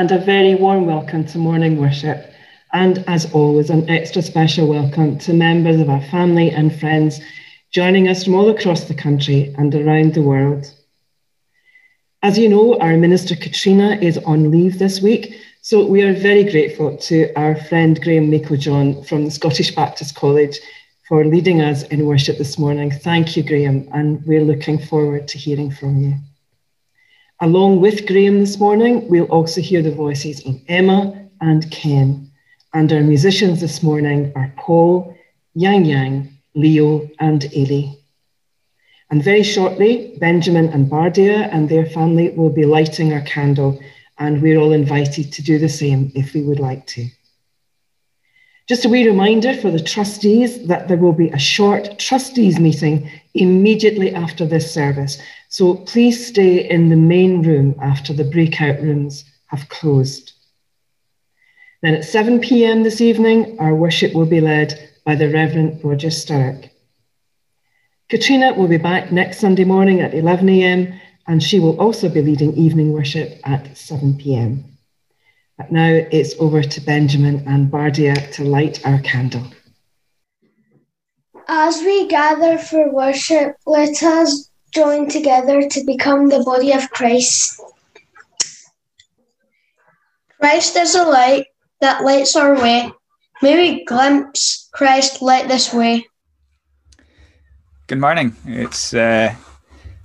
and a very warm welcome to morning worship. And as always, an extra special welcome to members of our family and friends joining us from all across the country and around the world. As you know, our Minister Katrina is on leave this week, so we are very grateful to our friend Graham John from the Scottish Baptist College for leading us in worship this morning. Thank you, Graham, and we're looking forward to hearing from you. Along with Graham this morning, we'll also hear the voices of Emma and Ken. And our musicians this morning are Paul, Yang Yang, Leo, and Ailey. And very shortly, Benjamin and Bardia and their family will be lighting our candle, and we're all invited to do the same if we would like to. Just a wee reminder for the trustees that there will be a short trustees meeting immediately after this service. So please stay in the main room after the breakout rooms have closed. Then at 7 pm this evening, our worship will be led by the Reverend Roger Sturrock. Katrina will be back next Sunday morning at 11 am, and she will also be leading evening worship at 7 pm. But now it's over to Benjamin and Bardia to light our candle. As we gather for worship, let us join together to become the body of Christ. Christ is a light that lights our way. May we glimpse Christ light this way. Good morning. It's uh,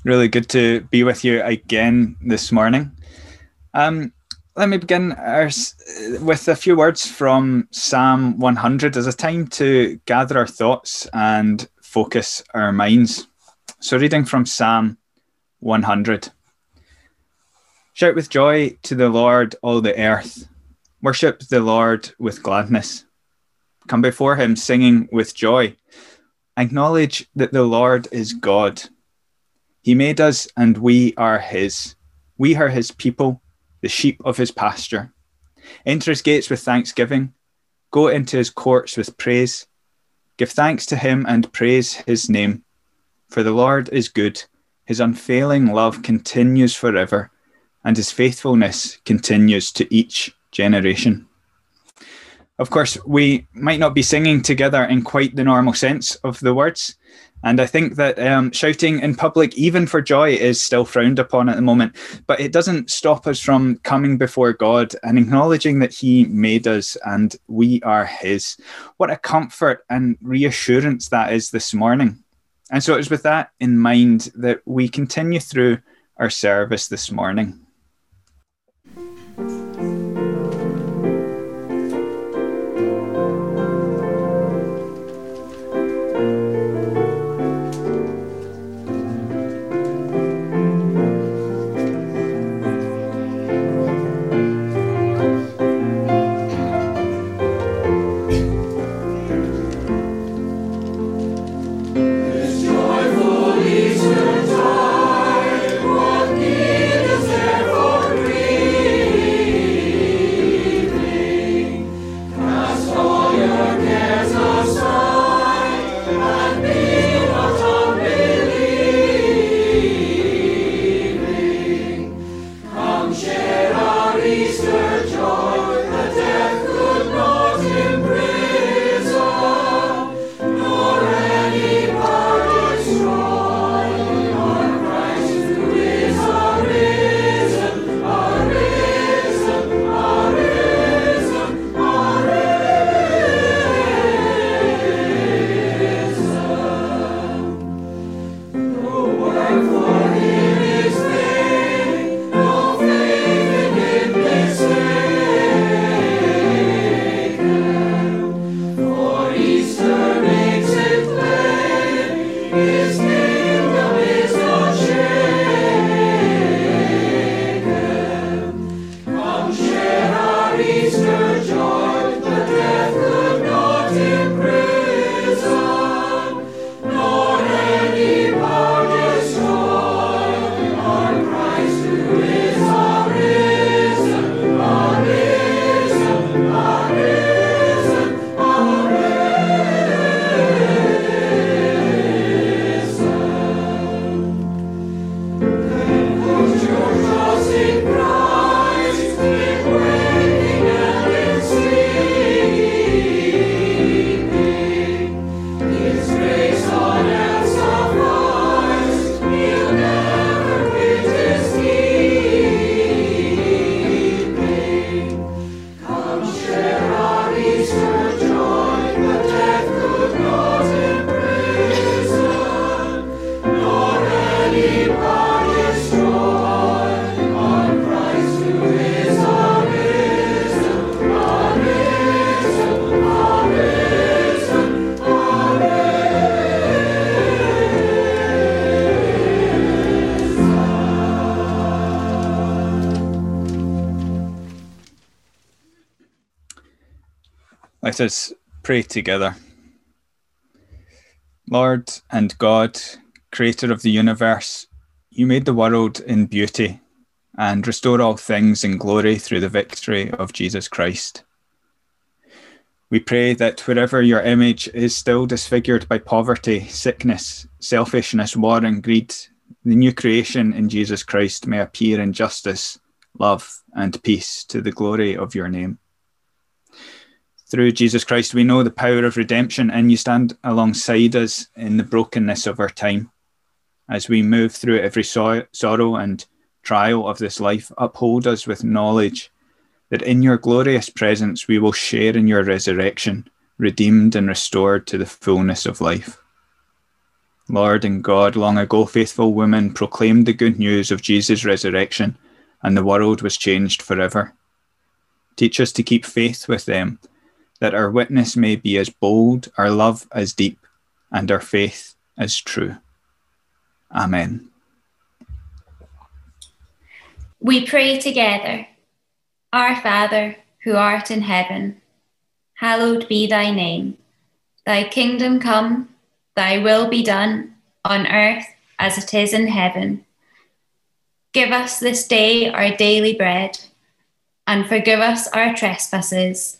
really good to be with you again this morning. Um, let me begin our, with a few words from Psalm 100 as a time to gather our thoughts and focus our minds. So, reading from Psalm 100 Shout with joy to the Lord, all the earth. Worship the Lord with gladness. Come before him singing with joy. Acknowledge that the Lord is God. He made us and we are his. We are his people the sheep of his pasture. Enter his gates with thanksgiving, go into his courts with praise. Give thanks to him and praise his name. For the Lord is good, his unfailing love continues forever, and his faithfulness continues to each generation. Of course, we might not be singing together in quite the normal sense of the words, and I think that um, shouting in public, even for joy, is still frowned upon at the moment. But it doesn't stop us from coming before God and acknowledging that He made us and we are His. What a comfort and reassurance that is this morning. And so it is with that in mind that we continue through our service this morning. Let us pray together. Lord and God, creator of the universe, you made the world in beauty and restore all things in glory through the victory of Jesus Christ. We pray that wherever your image is still disfigured by poverty, sickness, selfishness, war, and greed, the new creation in Jesus Christ may appear in justice, love, and peace to the glory of your name. Through Jesus Christ, we know the power of redemption, and you stand alongside us in the brokenness of our time. As we move through every so- sorrow and trial of this life, uphold us with knowledge that in your glorious presence we will share in your resurrection, redeemed and restored to the fullness of life. Lord and God, long ago faithful women proclaimed the good news of Jesus' resurrection, and the world was changed forever. Teach us to keep faith with them, that our witness may be as bold, our love as deep, and our faith as true. Amen. We pray together. Our Father, who art in heaven, hallowed be thy name. Thy kingdom come, thy will be done, on earth as it is in heaven. Give us this day our daily bread, and forgive us our trespasses,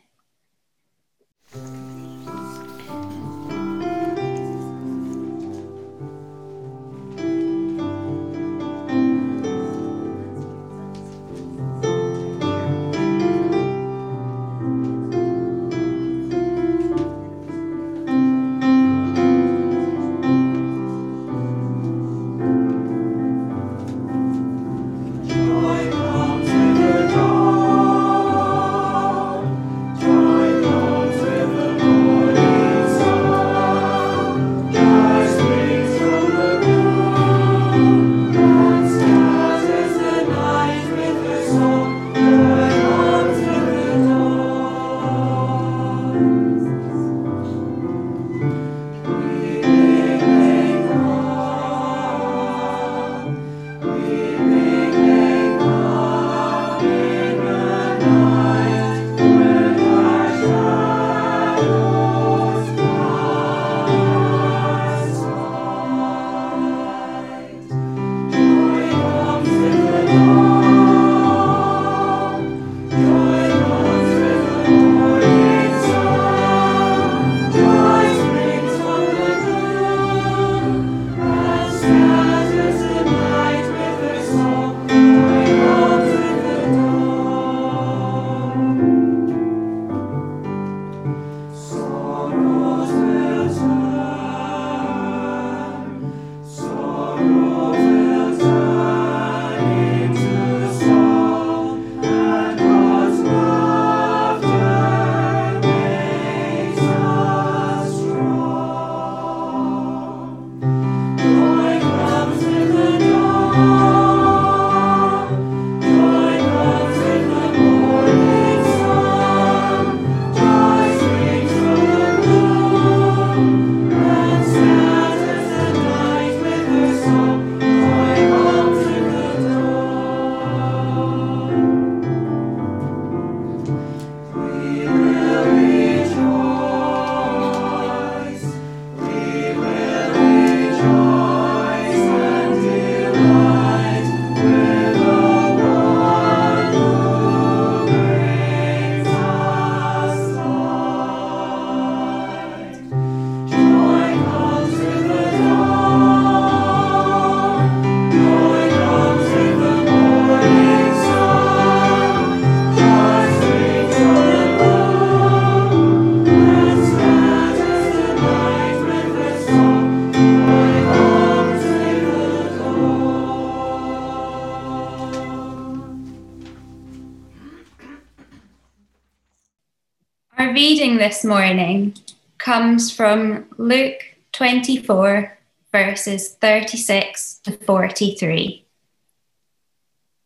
Morning comes from Luke 24, verses 36 to 43.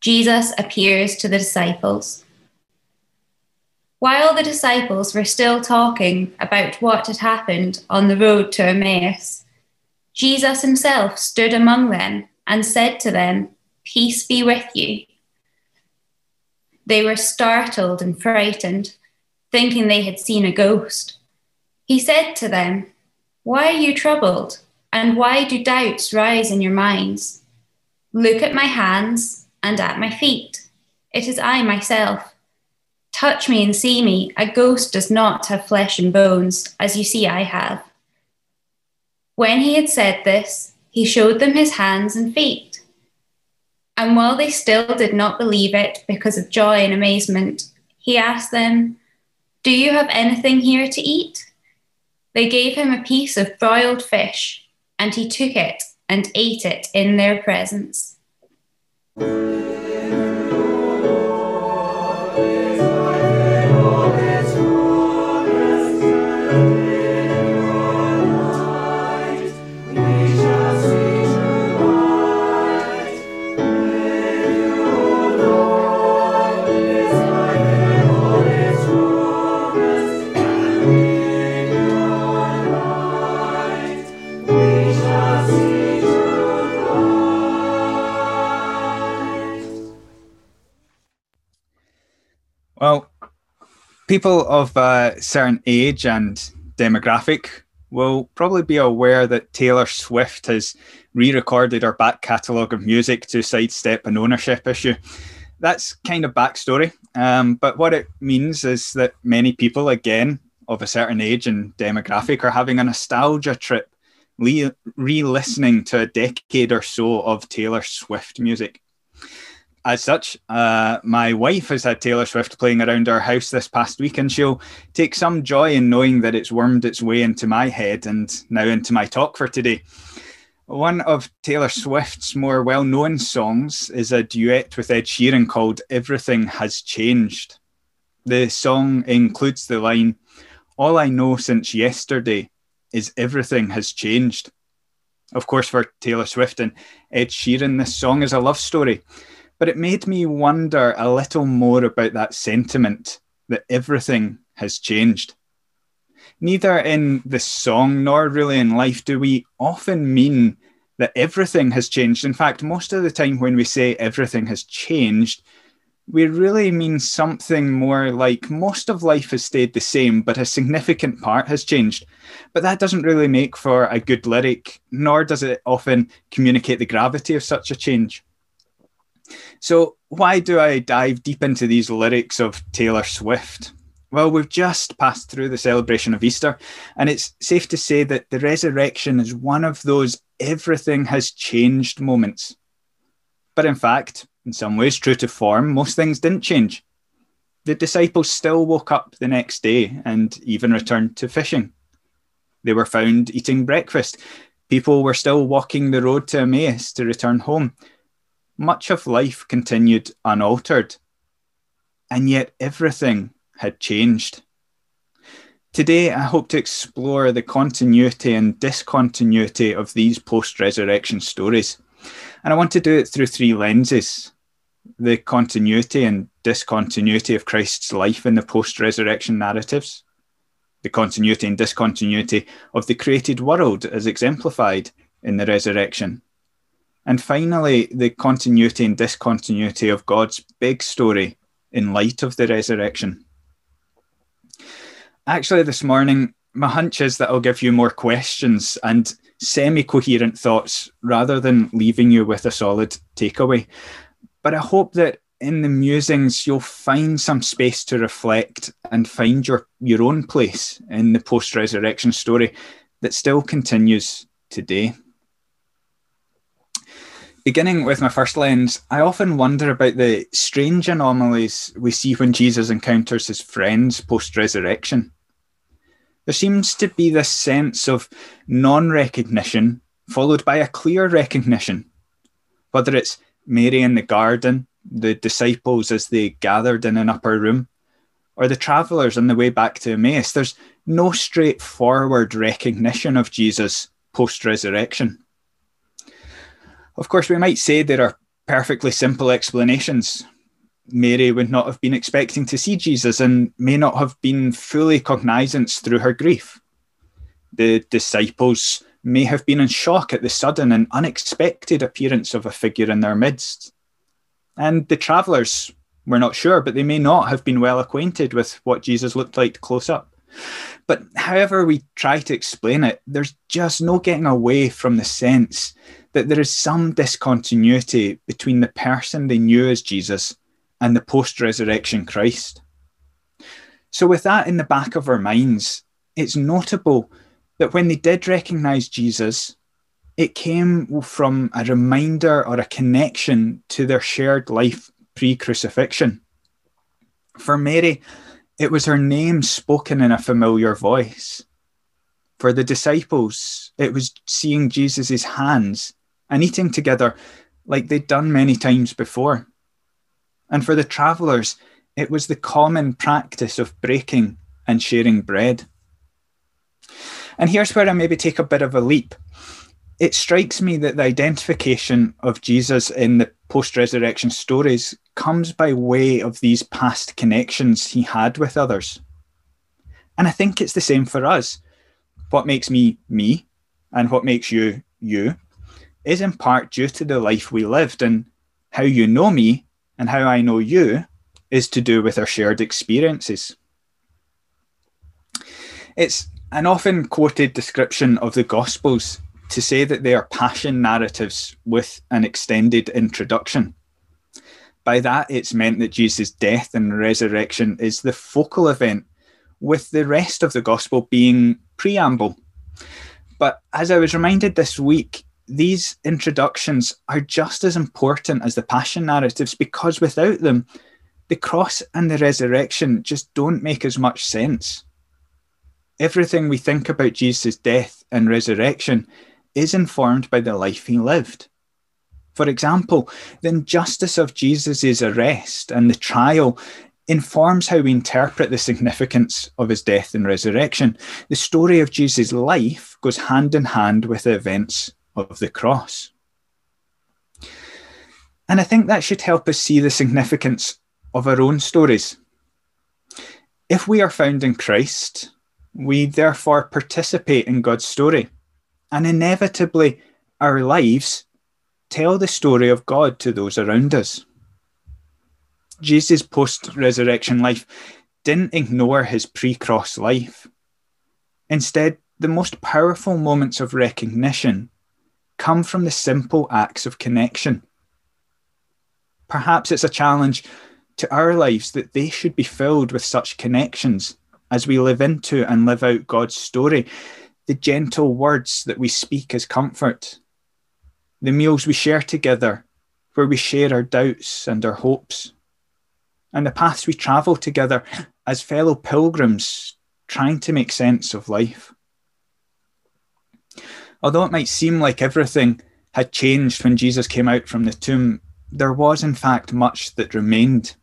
Jesus appears to the disciples. While the disciples were still talking about what had happened on the road to Emmaus, Jesus himself stood among them and said to them, Peace be with you. They were startled and frightened, thinking they had seen a ghost. He said to them, Why are you troubled? And why do doubts rise in your minds? Look at my hands and at my feet. It is I myself. Touch me and see me. A ghost does not have flesh and bones, as you see I have. When he had said this, he showed them his hands and feet. And while they still did not believe it because of joy and amazement, he asked them, Do you have anything here to eat? They gave him a piece of broiled fish, and he took it and ate it in their presence. Well, people of a certain age and demographic will probably be aware that Taylor Swift has re recorded her back catalogue of music to sidestep an ownership issue. That's kind of backstory. Um, but what it means is that many people, again, of a certain age and demographic, are having a nostalgia trip, re listening to a decade or so of Taylor Swift music as such, uh, my wife has had Taylor Swift playing around our house this past week, and she'll take some joy in knowing that it's wormed its way into my head and now into my talk for today. One of Taylor Swift's more well known songs is a duet with Ed Sheeran called Everything Has Changed. The song includes the line, All I know since yesterday is everything has changed. Of course, for Taylor Swift and Ed Sheeran, this song is a love story but it made me wonder a little more about that sentiment that everything has changed. Neither in the song nor really in life do we often mean that everything has changed. In fact, most of the time when we say everything has changed, we really mean something more like most of life has stayed the same, but a significant part has changed. But that doesn't really make for a good lyric, nor does it often communicate the gravity of such a change. So, why do I dive deep into these lyrics of Taylor Swift? Well, we've just passed through the celebration of Easter, and it's safe to say that the resurrection is one of those everything has changed moments. But in fact, in some ways, true to form, most things didn't change. The disciples still woke up the next day and even returned to fishing. They were found eating breakfast. People were still walking the road to Emmaus to return home much of life continued unaltered, and yet everything had changed. Today, I hope to explore the continuity and discontinuity of these post resurrection stories. And I want to do it through three lenses the continuity and discontinuity of Christ's life in the post resurrection narratives, the continuity and discontinuity of the created world as exemplified in the resurrection, and finally, the continuity and discontinuity of God's big story in light of the resurrection. Actually, this morning, my hunch is that I'll give you more questions and semi coherent thoughts rather than leaving you with a solid takeaway. But I hope that in the musings, you'll find some space to reflect and find your, your own place in the post resurrection story that still continues today. Beginning with my first lens, I often wonder about the strange anomalies we see when Jesus encounters his friends post resurrection. There seems to be this sense of non recognition followed by a clear recognition. Whether it's Mary in the garden, the disciples as they gathered in an upper room, or the travellers on the way back to Emmaus, there's no straightforward recognition of Jesus post resurrection. Of course, we might say there are perfectly simple explanations. Mary would not have been expecting to see Jesus and may not have been fully cognizant through her grief. The disciples may have been in shock at the sudden and unexpected appearance of a figure in their midst. And the travellers were not sure, but they may not have been well acquainted with what Jesus looked like close up. But however we try to explain it, there's just no getting away from the sense that there is some discontinuity between the person they knew as Jesus and the post resurrection Christ. So, with that in the back of our minds, it's notable that when they did recognize Jesus, it came from a reminder or a connection to their shared life pre crucifixion. For Mary, it was her name spoken in a familiar voice. For the disciples, it was seeing Jesus' hands and eating together like they'd done many times before. And for the travellers, it was the common practice of breaking and sharing bread. And here's where I maybe take a bit of a leap. It strikes me that the identification of Jesus in the post resurrection stories comes by way of these past connections he had with others. And I think it's the same for us. What makes me me and what makes you you is in part due to the life we lived, and how you know me and how I know you is to do with our shared experiences. It's an often quoted description of the Gospels to say that they are passion narratives with an extended introduction. By that, it's meant that Jesus' death and resurrection is the focal event, with the rest of the Gospel being preamble. But as I was reminded this week, these introductions are just as important as the passion narratives because without them, the cross and the resurrection just don't make as much sense. Everything we think about Jesus' death and resurrection is informed by the life he lived. For example, the injustice of Jesus' arrest and the trial informs how we interpret the significance of his death and resurrection. The story of Jesus' life goes hand in hand with the events of the cross. And I think that should help us see the significance of our own stories. If we are found in Christ, we therefore participate in God's story. And inevitably, our lives tell the story of God to those around us. Jesus' post resurrection life didn't ignore his pre cross life. Instead, the most powerful moments of recognition come from the simple acts of connection. Perhaps it's a challenge to our lives that they should be filled with such connections as we live into and live out God's story. The gentle words that we speak as comfort, the meals we share together, where we share our doubts and our hopes, and the paths we travel together as fellow pilgrims trying to make sense of life. Although it might seem like everything had changed when Jesus came out from the tomb, there was in fact much that remained.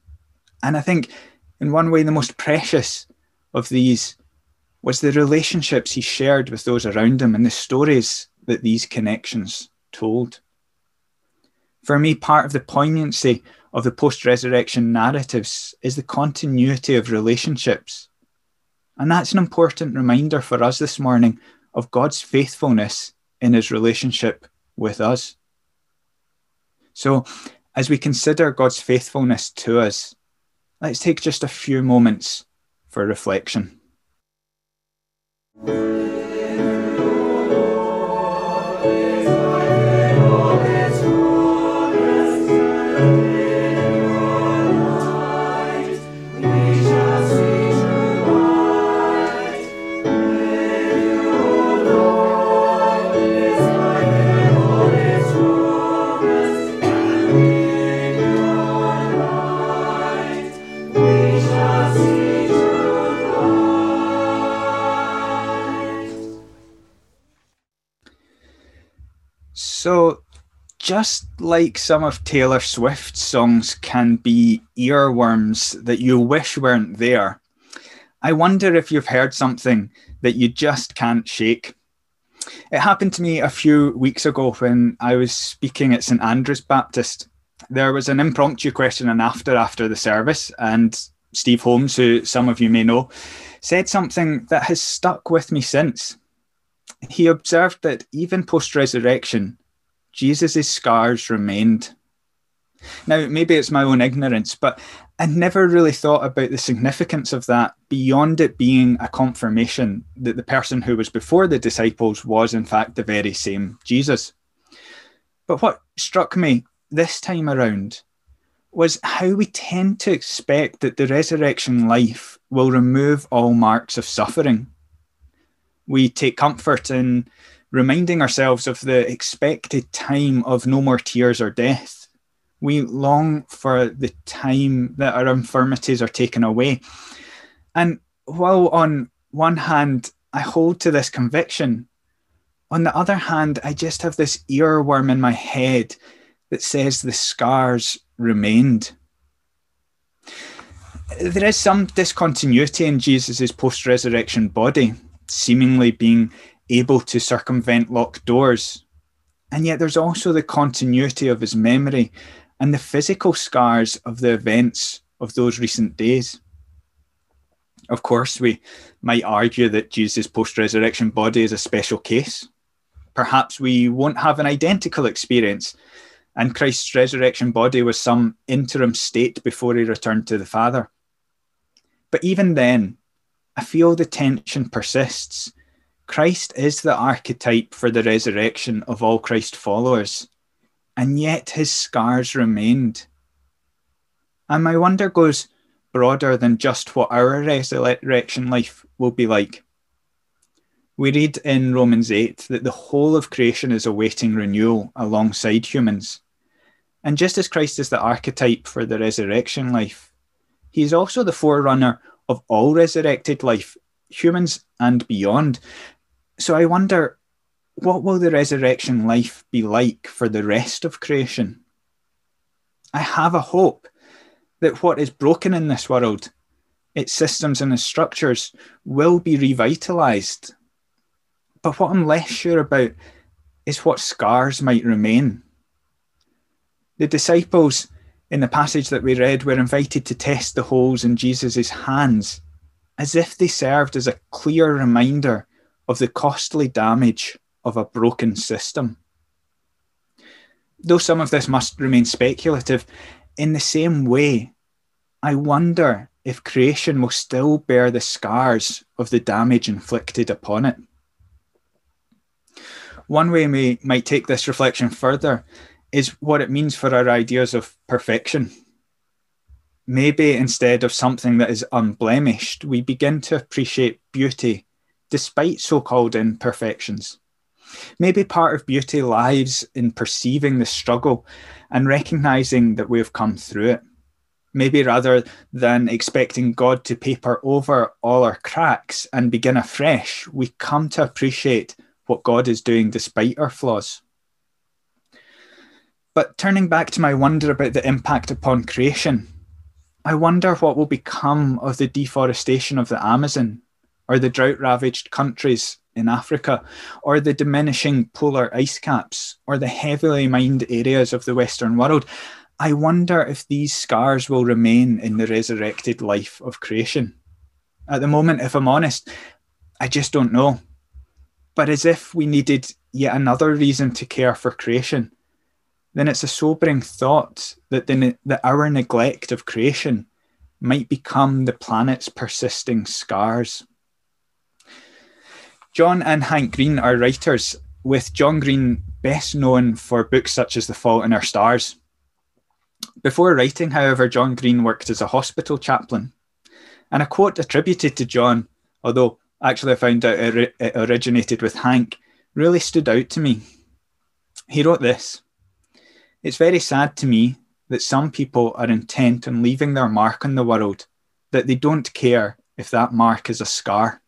And I think, in one way, the most precious of these was the relationships he shared with those around him and the stories that these connections told. For me, part of the poignancy of the post resurrection narratives is the continuity of relationships. And that's an important reminder for us this morning of God's faithfulness in his relationship with us. So, as we consider God's faithfulness to us, let's take just a few moments for reflection. Just like some of Taylor Swift's songs can be earworms that you wish weren't there, I wonder if you've heard something that you just can't shake. It happened to me a few weeks ago when I was speaking at St Andrew's Baptist. there was an impromptu question and after after the service, and Steve Holmes, who some of you may know, said something that has stuck with me since. He observed that even post resurrection, Jesus' scars remained. Now, maybe it's my own ignorance, but I never really thought about the significance of that beyond it being a confirmation that the person who was before the disciples was, in fact, the very same Jesus. But what struck me this time around was how we tend to expect that the resurrection life will remove all marks of suffering. We take comfort in reminding ourselves of the expected time of no more tears or death. We long for the time that our infirmities are taken away. And while on one hand, I hold to this conviction, on the other hand, I just have this earworm in my head that says the scars remained. There is some discontinuity in Jesus' post resurrection body, seemingly being able to circumvent locked doors. And yet there's also the continuity of his memory and the physical scars of the events of those recent days. Of course, we might argue that Jesus' post resurrection body is a special case. Perhaps we won't have an identical experience and Christ's resurrection body was some interim state before he returned to the Father. But even then, I feel the tension persists. Christ is the archetype for the resurrection of all Christ followers, and yet his scars remained. And my wonder goes broader than just what our resurrection life will be like. We read in Romans 8 that the whole of creation is awaiting renewal alongside humans. And just as Christ is the archetype for the resurrection life, he is also the forerunner of all resurrected life, humans and beyond. So I wonder, what will the resurrection life be like for the rest of creation? I have a hope that what is broken in this world, its systems and its structures, will be revitalized. But what I'm less sure about is what scars might remain. The disciples in the passage that we read were invited to test the holes in Jesus' hands as if they served as a clear reminder of the costly damage of a broken system. Though some of this must remain speculative, in the same way, I wonder if creation will still bear the scars of the damage inflicted upon it. One way we might take this reflection further is what it means for our ideas of perfection. Maybe instead of something that is unblemished, we begin to appreciate beauty despite so called imperfections. Maybe part of beauty lies in perceiving the struggle and recognizing that we have come through it. Maybe rather than expecting God to paper over all our cracks and begin afresh, we come to appreciate what God is doing despite our flaws. But turning back to my wonder about the impact upon creation, I wonder what will become of the deforestation of the Amazon or the drought ravaged countries in Africa or the diminishing polar ice caps or the heavily mined areas of the Western world. I wonder if these scars will remain in the resurrected life of creation. At the moment, if I'm honest, I just don't know. But as if we needed yet another reason to care for creation, then it's a sobering thought that, the, that our neglect of creation might become the planet's persisting scars. John and Hank Green are writers, with John Green best known for books such as The Fault in Our Stars. Before writing, however, John Green worked as a hospital chaplain. And a quote attributed to John, although actually I found out it, it originated with Hank, really stood out to me. He wrote this it's very sad to me that some people are intent on leaving their mark on the world, that they don't care if that mark is a scar.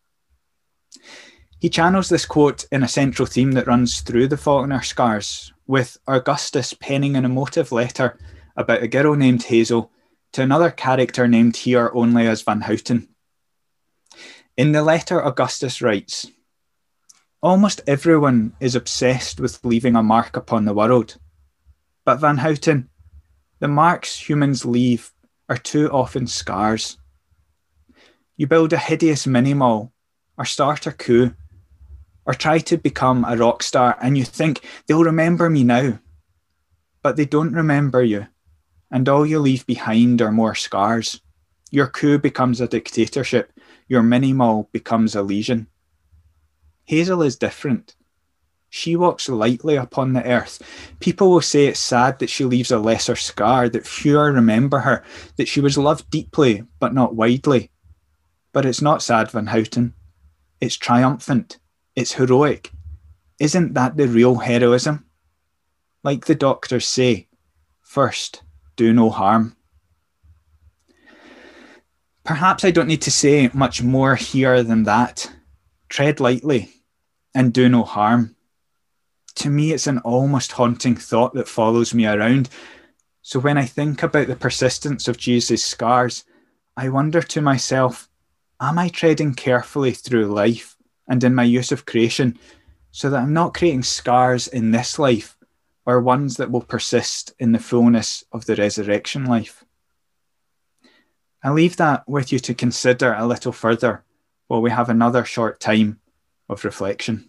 He channels this quote in a central theme that runs through the Our Scars, with Augustus penning an emotive letter about a girl named Hazel to another character named here only as Van Houten. In the letter, Augustus writes Almost everyone is obsessed with leaving a mark upon the world. But Van Houten, The marks humans leave are too often scars. You build a hideous mini mall or start a coup or try to become a rock star and you think they'll remember me now. But they don't remember you, and all you leave behind are more scars. Your coup becomes a dictatorship, your mini mall becomes a lesion. Hazel is different. She walks lightly upon the earth. People will say it's sad that she leaves a lesser scar, that fewer remember her, that she was loved deeply but not widely. But it's not sad, Van Houten. It's triumphant. It's heroic. Isn't that the real heroism? Like the doctors say, first, do no harm. Perhaps I don't need to say much more here than that. Tread lightly and do no harm to me, it's an almost haunting thought that follows me around. So when I think about the persistence of Jesus' scars, I wonder to myself, am I treading carefully through life and in my use of creation so that I'm not creating scars in this life or ones that will persist in the fullness of the resurrection life? I leave that with you to consider a little further while we have another short time of reflection.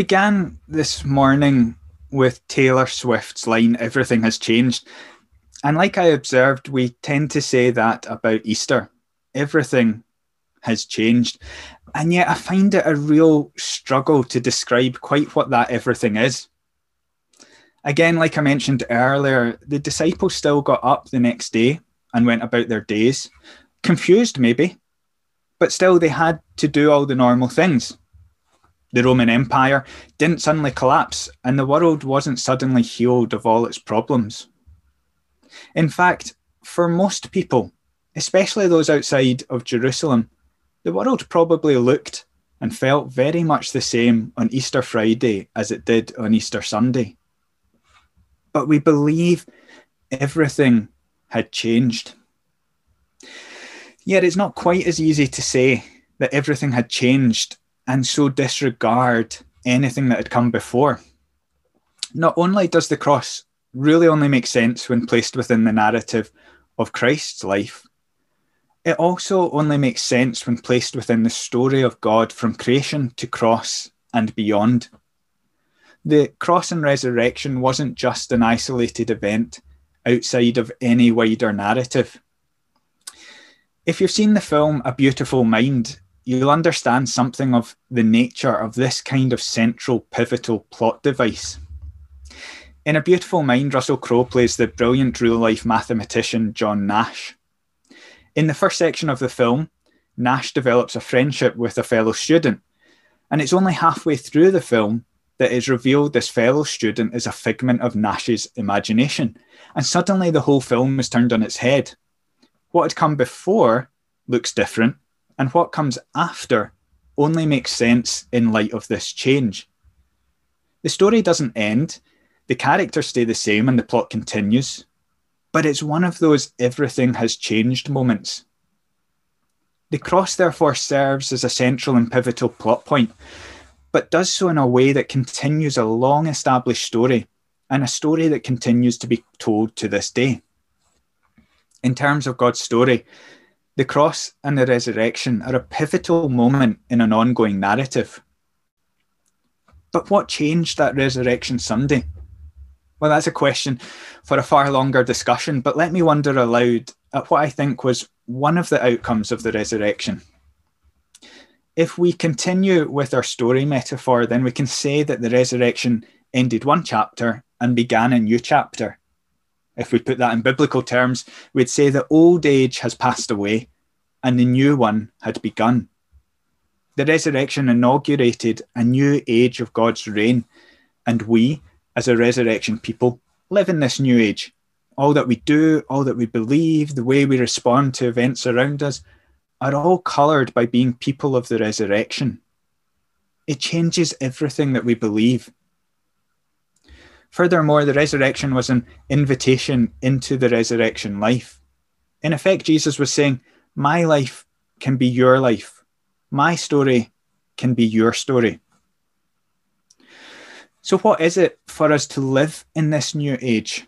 Began this morning with Taylor Swift's line, Everything has changed. And like I observed, we tend to say that about Easter. Everything has changed. And yet I find it a real struggle to describe quite what that everything is. Again, like I mentioned earlier, the disciples still got up the next day and went about their days, confused maybe, but still they had to do all the normal things the Roman Empire didn't suddenly collapse and the world wasn't suddenly healed of all its problems. In fact, for most people, especially those outside of Jerusalem, the world probably looked and felt very much the same on Easter Friday as it did on Easter Sunday. But we believe everything had changed. Yet it's not quite as easy to say that everything had changed and so disregard anything that had come before. Not only does the cross really only make sense when placed within the narrative of Christ's life, it also only makes sense when placed within the story of God from creation to cross and beyond. The cross and resurrection wasn't just an isolated event outside of any wider narrative. If you've seen the film A Beautiful Mind, you'll understand something of the nature of this kind of central pivotal plot device. In A Beautiful Mind, Russell Crowe plays the brilliant real life mathematician John Nash. In the first section of the film, Nash develops a friendship with a fellow student, and it's only halfway through the film that it's revealed this fellow student is a figment of Nash's imagination, and suddenly the whole film is turned on its head. What had come before looks different, and what comes after only makes sense in light of this change. The story doesn't end, the characters stay the same and the plot continues, but it's one of those everything has changed moments. The cross, therefore, serves as a central and pivotal plot point, but does so in a way that continues a long established story and a story that continues to be told to this day. In terms of God's story, the cross and the resurrection are a pivotal moment in an ongoing narrative. But what changed that resurrection Sunday? Well, that's a question for a far longer discussion, but let me wonder aloud at what I think was one of the outcomes of the resurrection. If we continue with our story metaphor, then we can say that the resurrection ended one chapter and began a new chapter if we put that in biblical terms, we'd say the old age has passed away and the new one had begun. The resurrection inaugurated a new age of God's reign, and we, as a resurrection people, live in this new age. All that we do, all that we believe, the way we respond to events around us, are all coloured by being people of the resurrection. It changes everything that we believe. Furthermore, the resurrection was an invitation into the resurrection life. In effect, Jesus was saying, My life can be your life, my story can be your story. So, what is it for us to live in this new age?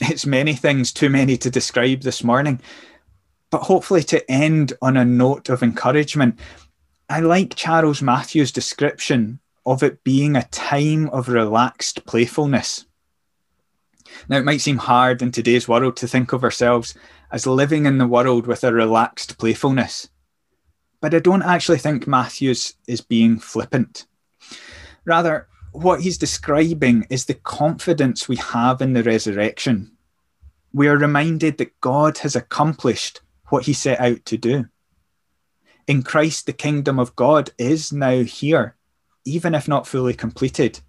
It's many things, too many to describe this morning, but hopefully to end on a note of encouragement. I like Charles Matthews' description of it being a time of relaxed playfulness. Now, it might seem hard in today's world to think of ourselves as living in the world with a relaxed playfulness, but I don't actually think Matthews is being flippant. Rather, what he's describing is the confidence we have in the resurrection. We are reminded that God has accomplished what he set out to do. In Christ, the kingdom of God is now here even if not fully completed.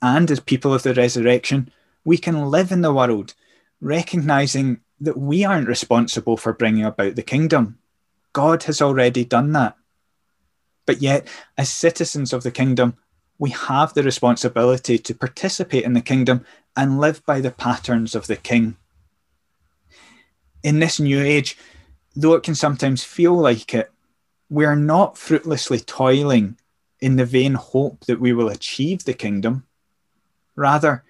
And as people of the resurrection, we can live in the world recognizing that we aren't responsible for bringing about the kingdom. God has already done that. But yet, as citizens of the kingdom, we have the responsibility to participate in the kingdom and live by the patterns of the king. In this new age, though it can sometimes feel like it, we are not fruitlessly toiling in the vain hope that we will achieve the kingdom. Rather,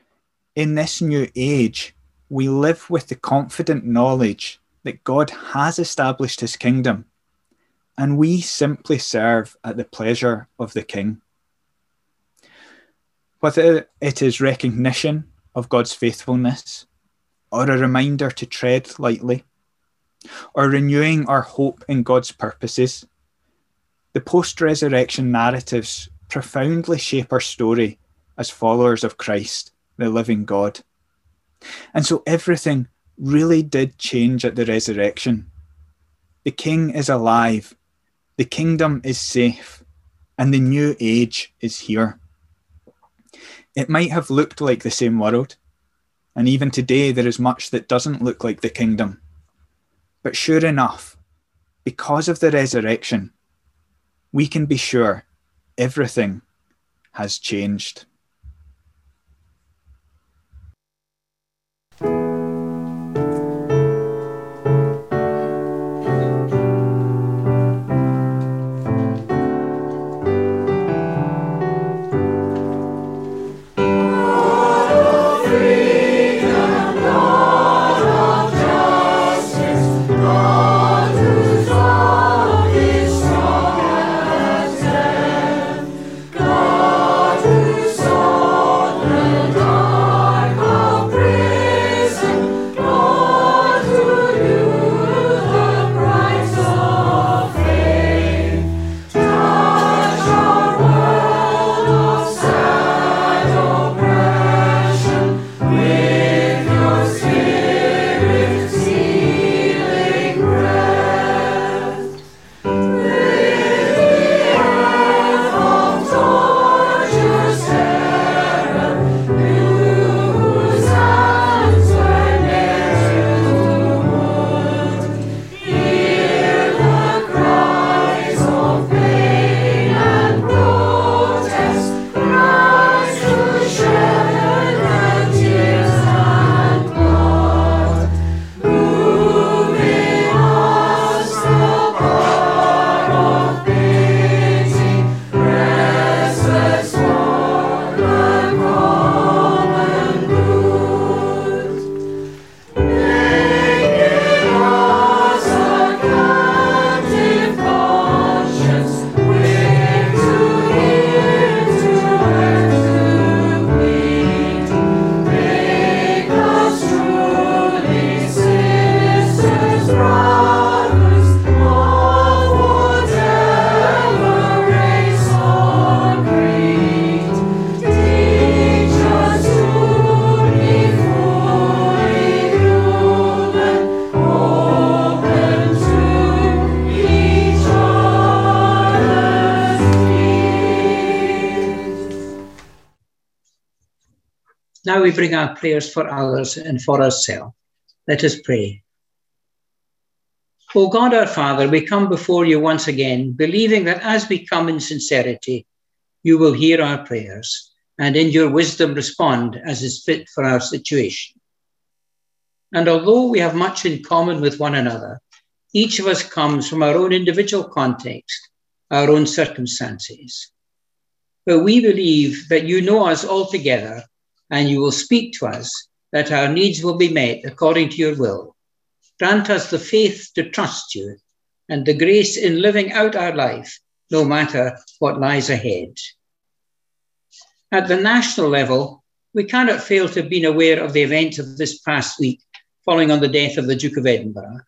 in this new age, we live with the confident knowledge that God has established his kingdom, and we simply serve at the pleasure of the king. Whether it is recognition of God's faithfulness, or a reminder to tread lightly, or renewing our hope in God's purposes, the post resurrection narratives profoundly shape our story as followers of Christ, the living God. And so everything really did change at the resurrection. The King is alive, the kingdom is safe, and the new age is here. It might have looked like the same world, and even today there is much that doesn't look like the kingdom. But sure enough, because of the resurrection, we can be sure everything has changed. Now we bring our prayers for others and for ourselves. Let us pray. O God our Father, we come before you once again, believing that as we come in sincerity, you will hear our prayers and in your wisdom respond as is fit for our situation. And although we have much in common with one another, each of us comes from our own individual context, our own circumstances. But we believe that you know us altogether and you will speak to us, that our needs will be met according to your will. Grant us the faith to trust you and the grace in living out our life, no matter what lies ahead. At the national level, we cannot fail to have been aware of the events of this past week following on the death of the Duke of Edinburgh.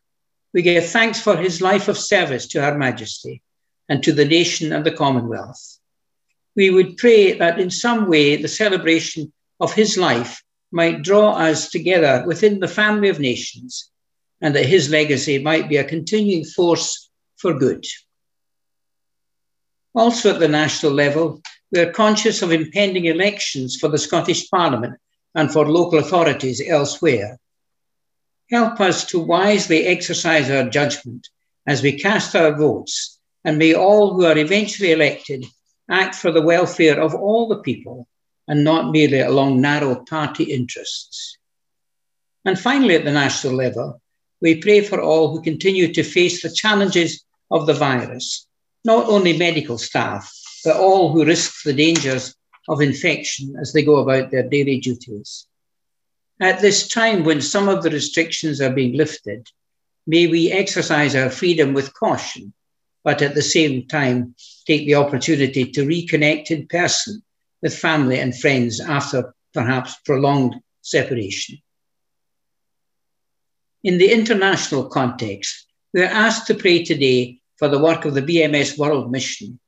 We give thanks for his life of service to Her Majesty and to the nation and the Commonwealth. We would pray that in some way the celebration of his life might draw us together within the family of nations, and that his legacy might be a continuing force for good. Also, at the national level, we are conscious of impending elections for the Scottish Parliament and for local authorities elsewhere. Help us to wisely exercise our judgment as we cast our votes, and may all who are eventually elected act for the welfare of all the people and not merely along narrow party interests. And finally, at the national level, we pray for all who continue to face the challenges of the virus, not only medical staff, but all who risk the dangers of infection as they go about their daily duties. At this time when some of the restrictions are being lifted, may we exercise our freedom with caution, but at the same time take the opportunity to reconnect in person with family and friends after perhaps prolonged separation. In the international context, we are asked to pray today for the work of the BMS World Mission.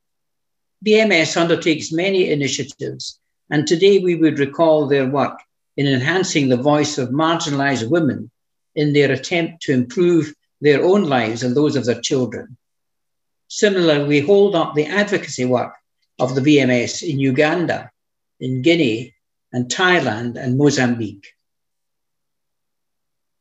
BMS undertakes many initiatives, and today we would recall their work in enhancing the voice of marginalized women in their attempt to improve their own lives and those of their children. Similarly, we hold up the advocacy work of the BMS in Uganda, in Guinea, and Thailand and Mozambique.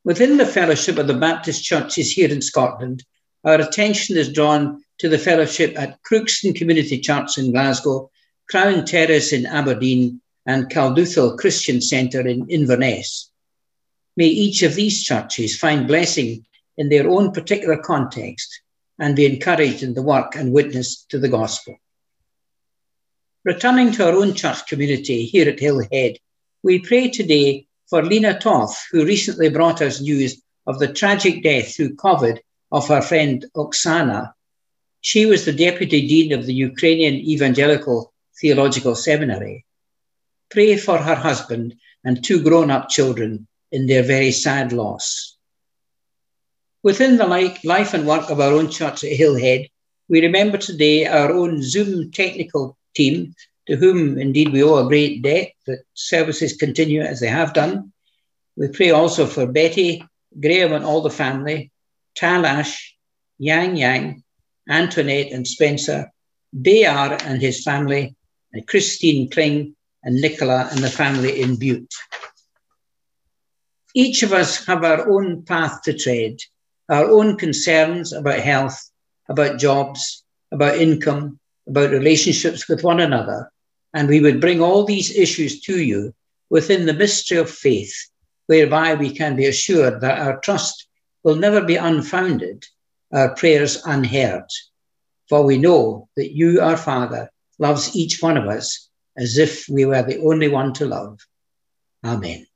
Within the fellowship of the Baptist churches here in Scotland, our attention is drawn to the fellowship at Crookston Community Church in Glasgow, Crown Terrace in Aberdeen, and Culduthel Christian Centre in Inverness. May each of these churches find blessing in their own particular context and be encouraged in the work and witness to the gospel. Returning to our own church community here at Hillhead, we pray today for Lena Toth, who recently brought us news of the tragic death through COVID of her friend Oksana. She was the deputy dean of the Ukrainian Evangelical Theological Seminary. Pray for her husband and two grown up children in their very sad loss. Within the life and work of our own church at Hillhead, we remember today our own Zoom technical team, to whom indeed we owe a great debt that services continue as they have done. We pray also for Betty, Graham, and all the family, Talash, Yang Yang, Antoinette and Spencer, Bayar and his family, and Christine Kling and Nicola and the family in Bute. Each of us have our own path to tread, our own concerns about health, about jobs, about income, about relationships with one another. And we would bring all these issues to you within the mystery of faith, whereby we can be assured that our trust will never be unfounded, our prayers unheard. For we know that you, our Father, loves each one of us as if we were the only one to love. Amen.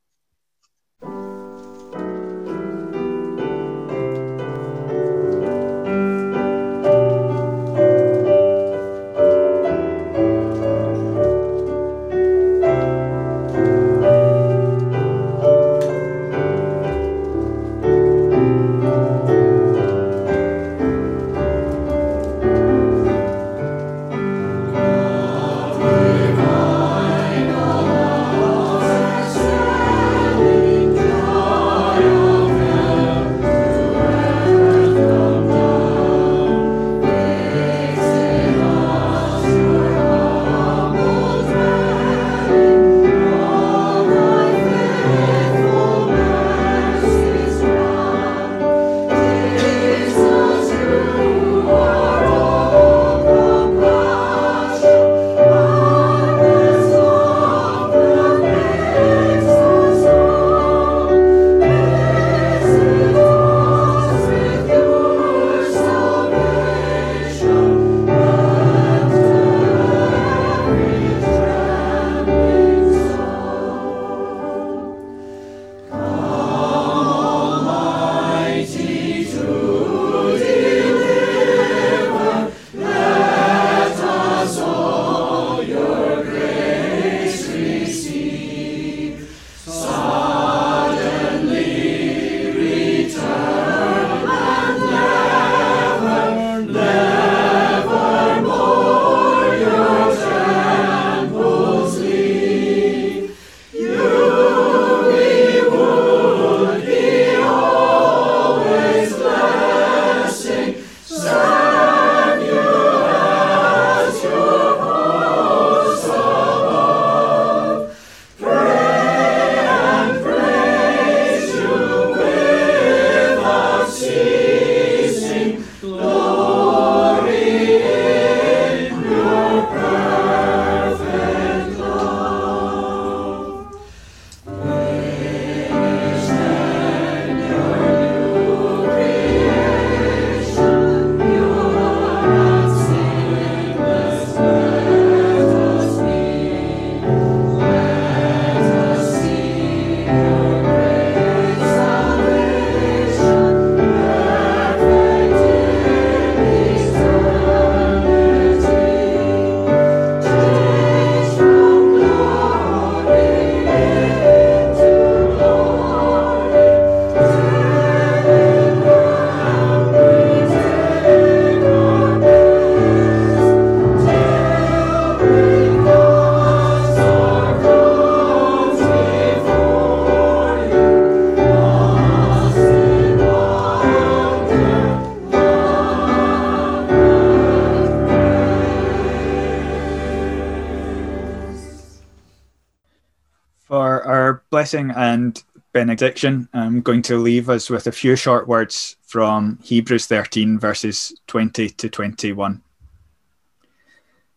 Blessing and benediction, I'm going to leave us with a few short words from Hebrews 13, verses 20 to 21.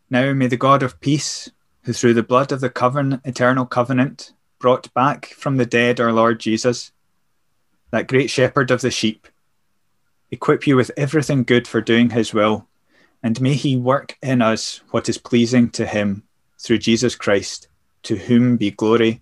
Now may the God of peace, who through the blood of the eternal covenant brought back from the dead our Lord Jesus, that great shepherd of the sheep, equip you with everything good for doing his will, and may he work in us what is pleasing to him through Jesus Christ, to whom be glory